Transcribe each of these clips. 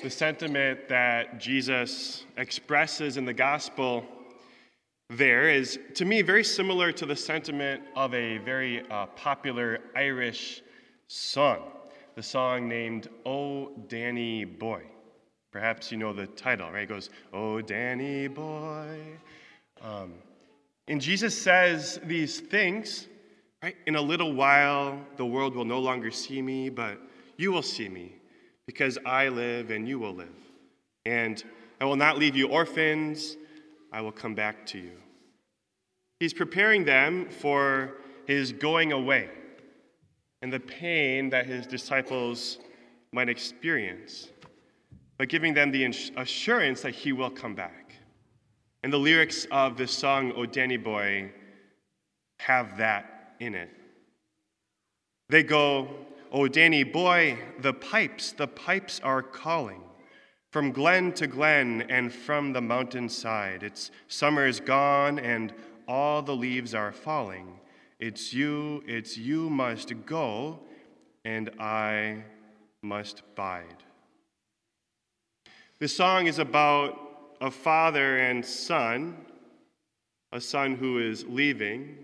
the sentiment that Jesus expresses in the gospel there is, to me, very similar to the sentiment of a very uh, popular Irish song, the song named Oh Danny Boy. Perhaps you know the title, right? It goes, Oh Danny Boy. Um, and Jesus says these things, right? In a little while, the world will no longer see me, but you will see me because I live and you will live. And I will not leave you orphans, I will come back to you. He's preparing them for his going away and the pain that his disciples might experience, but giving them the assurance that he will come back. And the lyrics of the song, O Danny Boy, have that in it. They go, Oh, Danny boy, the pipes, the pipes are calling. From glen to glen and from the mountainside. It's summer's gone and all the leaves are falling. It's you, it's you must go, and I must bide. This song is about a father and son, a son who is leaving,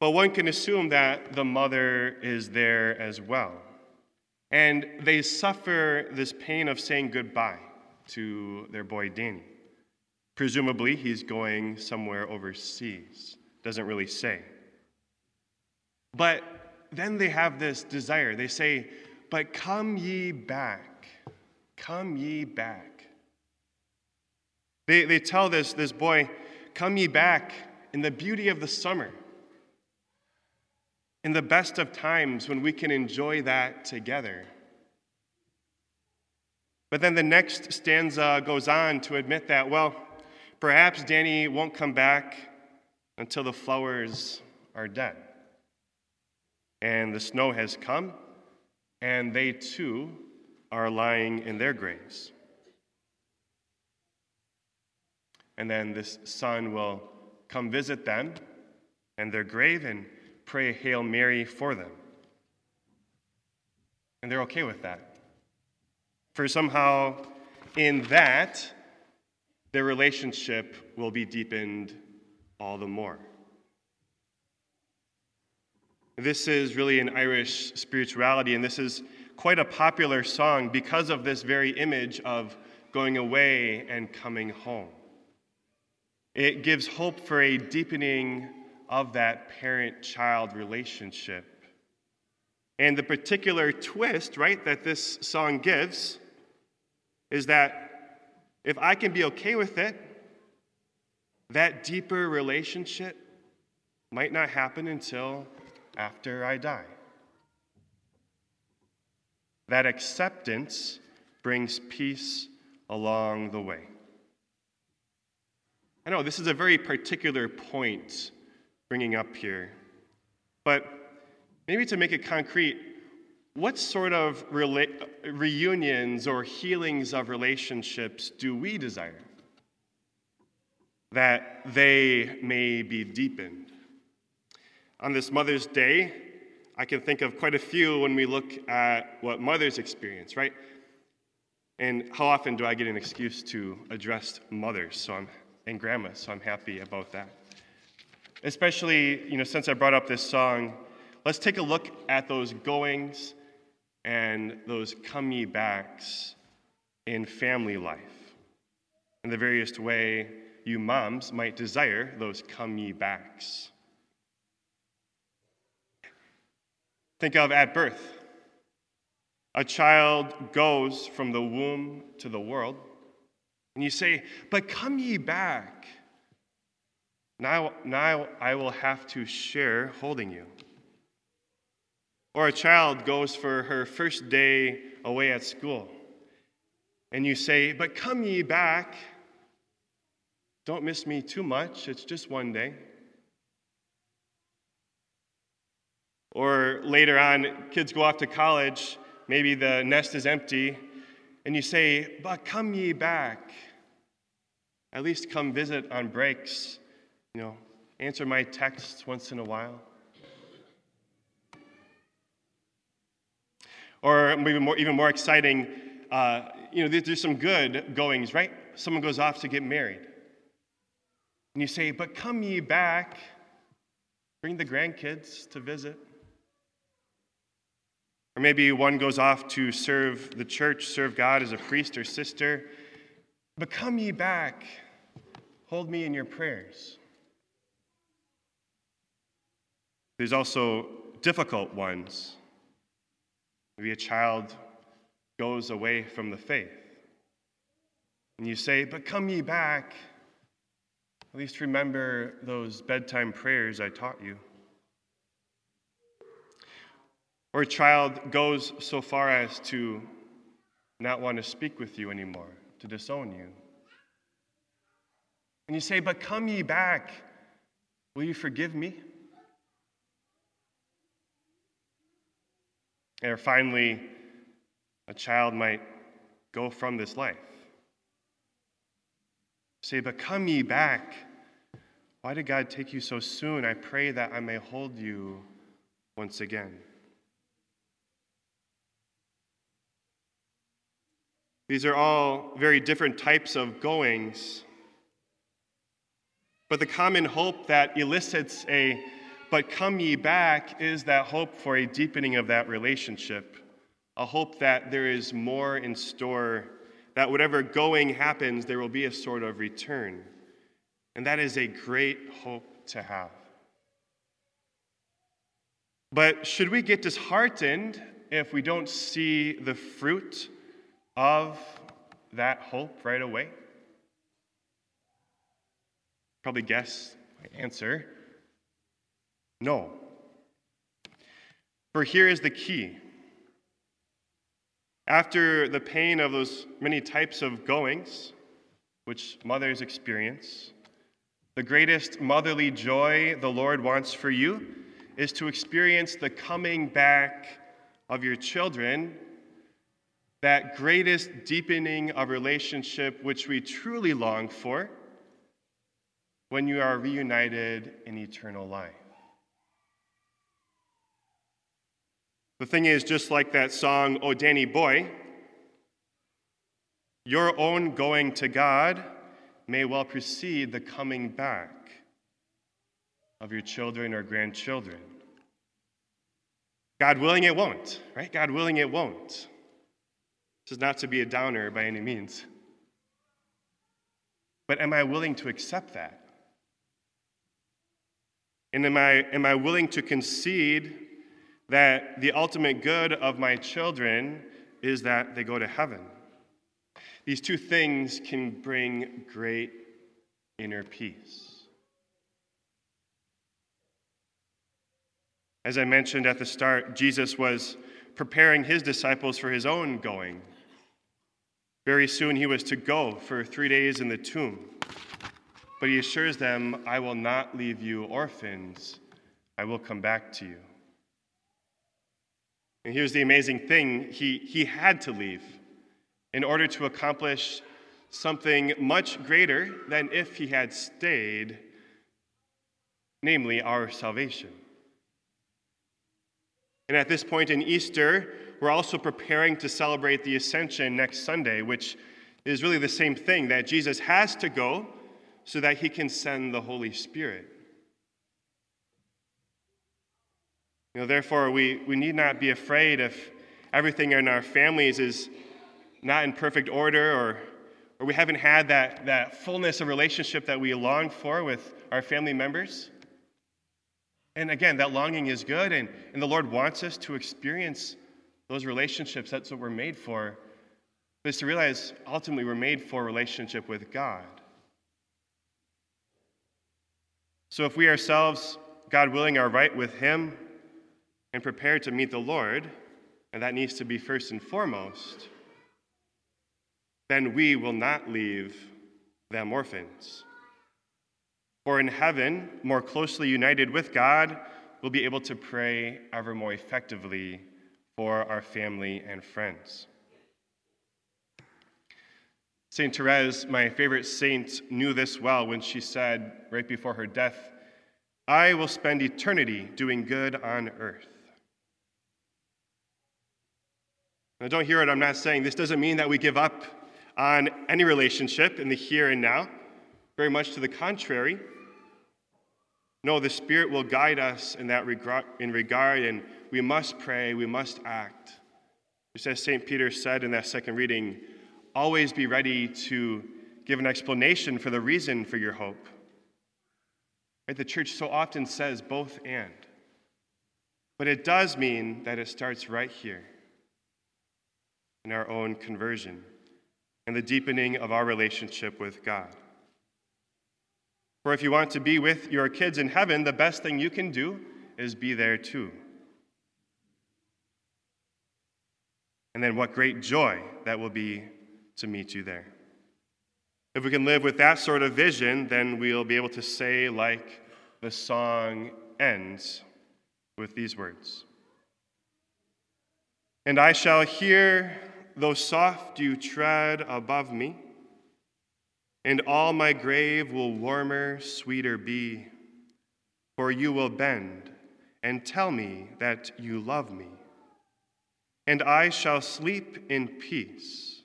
but one can assume that the mother is there as well. And they suffer this pain of saying goodbye to their boy Danny. Presumably, he's going somewhere overseas. Doesn't really say. But then they have this desire. They say, But come ye back. Come ye back. They, they tell this, this boy, Come ye back in the beauty of the summer in the best of times when we can enjoy that together. But then the next stanza goes on to admit that, well, perhaps Danny won't come back until the flowers are dead. And the snow has come, and they too are lying in their graves. And then this son will come visit them and their grave and pray Hail Mary for them. And they're okay with that. For somehow, in that, their relationship will be deepened all the more. This is really an Irish spirituality, and this is quite a popular song because of this very image of going away and coming home. It gives hope for a deepening of that parent child relationship. And the particular twist, right, that this song gives is that if I can be okay with it, that deeper relationship might not happen until after I die. That acceptance brings peace along the way. I know this is a very particular point bringing up here. But maybe to make it concrete, what sort of rela- reunions or healings of relationships do we desire? That they may be deepened. On this Mother's Day, I can think of quite a few when we look at what mothers experience, right? And how often do I get an excuse to address mothers so I'm, and grandmas? So I'm happy about that especially, you know, since I brought up this song, let's take a look at those goings and those come ye backs in family life and the various way you moms might desire those come ye backs. Think of at birth. A child goes from the womb to the world, and you say, But come ye back. Now, now I will have to share holding you. Or a child goes for her first day away at school, and you say, But come ye back. Don't miss me too much, it's just one day. Or later on, kids go off to college, maybe the nest is empty, and you say, But come ye back. At least come visit on breaks you know, answer my texts once in a while. Or maybe more, even more exciting, uh, you know, there's some good goings, right? Someone goes off to get married. And you say, But come ye back, bring the grandkids to visit. Or maybe one goes off to serve the church, serve God as a priest or sister. But come ye back, hold me in your prayers. There's also difficult ones. Maybe a child goes away from the faith. And you say, But come ye back. At least remember those bedtime prayers I taught you. Or a child goes so far as to not want to speak with you anymore, to disown you. And you say, But come ye back. Will you forgive me? Or finally, a child might go from this life. Say, But come ye back. Why did God take you so soon? I pray that I may hold you once again. These are all very different types of goings. But the common hope that elicits a but come ye back is that hope for a deepening of that relationship, a hope that there is more in store, that whatever going happens, there will be a sort of return. And that is a great hope to have. But should we get disheartened if we don't see the fruit of that hope right away? Probably guess my answer. No. For here is the key. After the pain of those many types of goings, which mothers experience, the greatest motherly joy the Lord wants for you is to experience the coming back of your children, that greatest deepening of relationship which we truly long for when you are reunited in eternal life. The thing is, just like that song, Oh Danny Boy, your own going to God may well precede the coming back of your children or grandchildren. God willing, it won't, right? God willing, it won't. This is not to be a downer by any means. But am I willing to accept that? And am I, am I willing to concede that the ultimate good of my children is that they go to heaven. These two things can bring great inner peace. As I mentioned at the start, Jesus was preparing his disciples for his own going. Very soon he was to go for three days in the tomb. But he assures them, I will not leave you orphans, I will come back to you. And here's the amazing thing he, he had to leave in order to accomplish something much greater than if he had stayed, namely our salvation. And at this point in Easter, we're also preparing to celebrate the Ascension next Sunday, which is really the same thing that Jesus has to go so that he can send the Holy Spirit. You know, therefore, we, we need not be afraid if everything in our families is not in perfect order or, or we haven't had that, that fullness of relationship that we long for with our family members. And again, that longing is good, and, and the Lord wants us to experience those relationships. That's what we're made for. But it's to realize ultimately we're made for relationship with God. So if we ourselves, God willing, are right with Him, and prepared to meet the Lord, and that needs to be first and foremost, then we will not leave them orphans. For in heaven, more closely united with God, we'll be able to pray ever more effectively for our family and friends. St. Therese, my favorite saint, knew this well when she said, right before her death, I will spend eternity doing good on earth. Now, don't hear what I'm not saying. This doesn't mean that we give up on any relationship in the here and now. Very much to the contrary. No, the Spirit will guide us in that regard, in regard, and we must pray, we must act. Just as St. Peter said in that second reading, always be ready to give an explanation for the reason for your hope. Right? The church so often says both and. But it does mean that it starts right here in our own conversion and the deepening of our relationship with God. For if you want to be with your kids in heaven, the best thing you can do is be there too. And then what great joy that will be to meet you there. If we can live with that sort of vision, then we'll be able to say, like the song ends, with these words And I shall hear, though soft you tread above me, and all my grave will warmer, sweeter be, for you will bend and tell me that you love me and I shall sleep in peace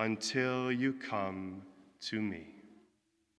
until you come to me.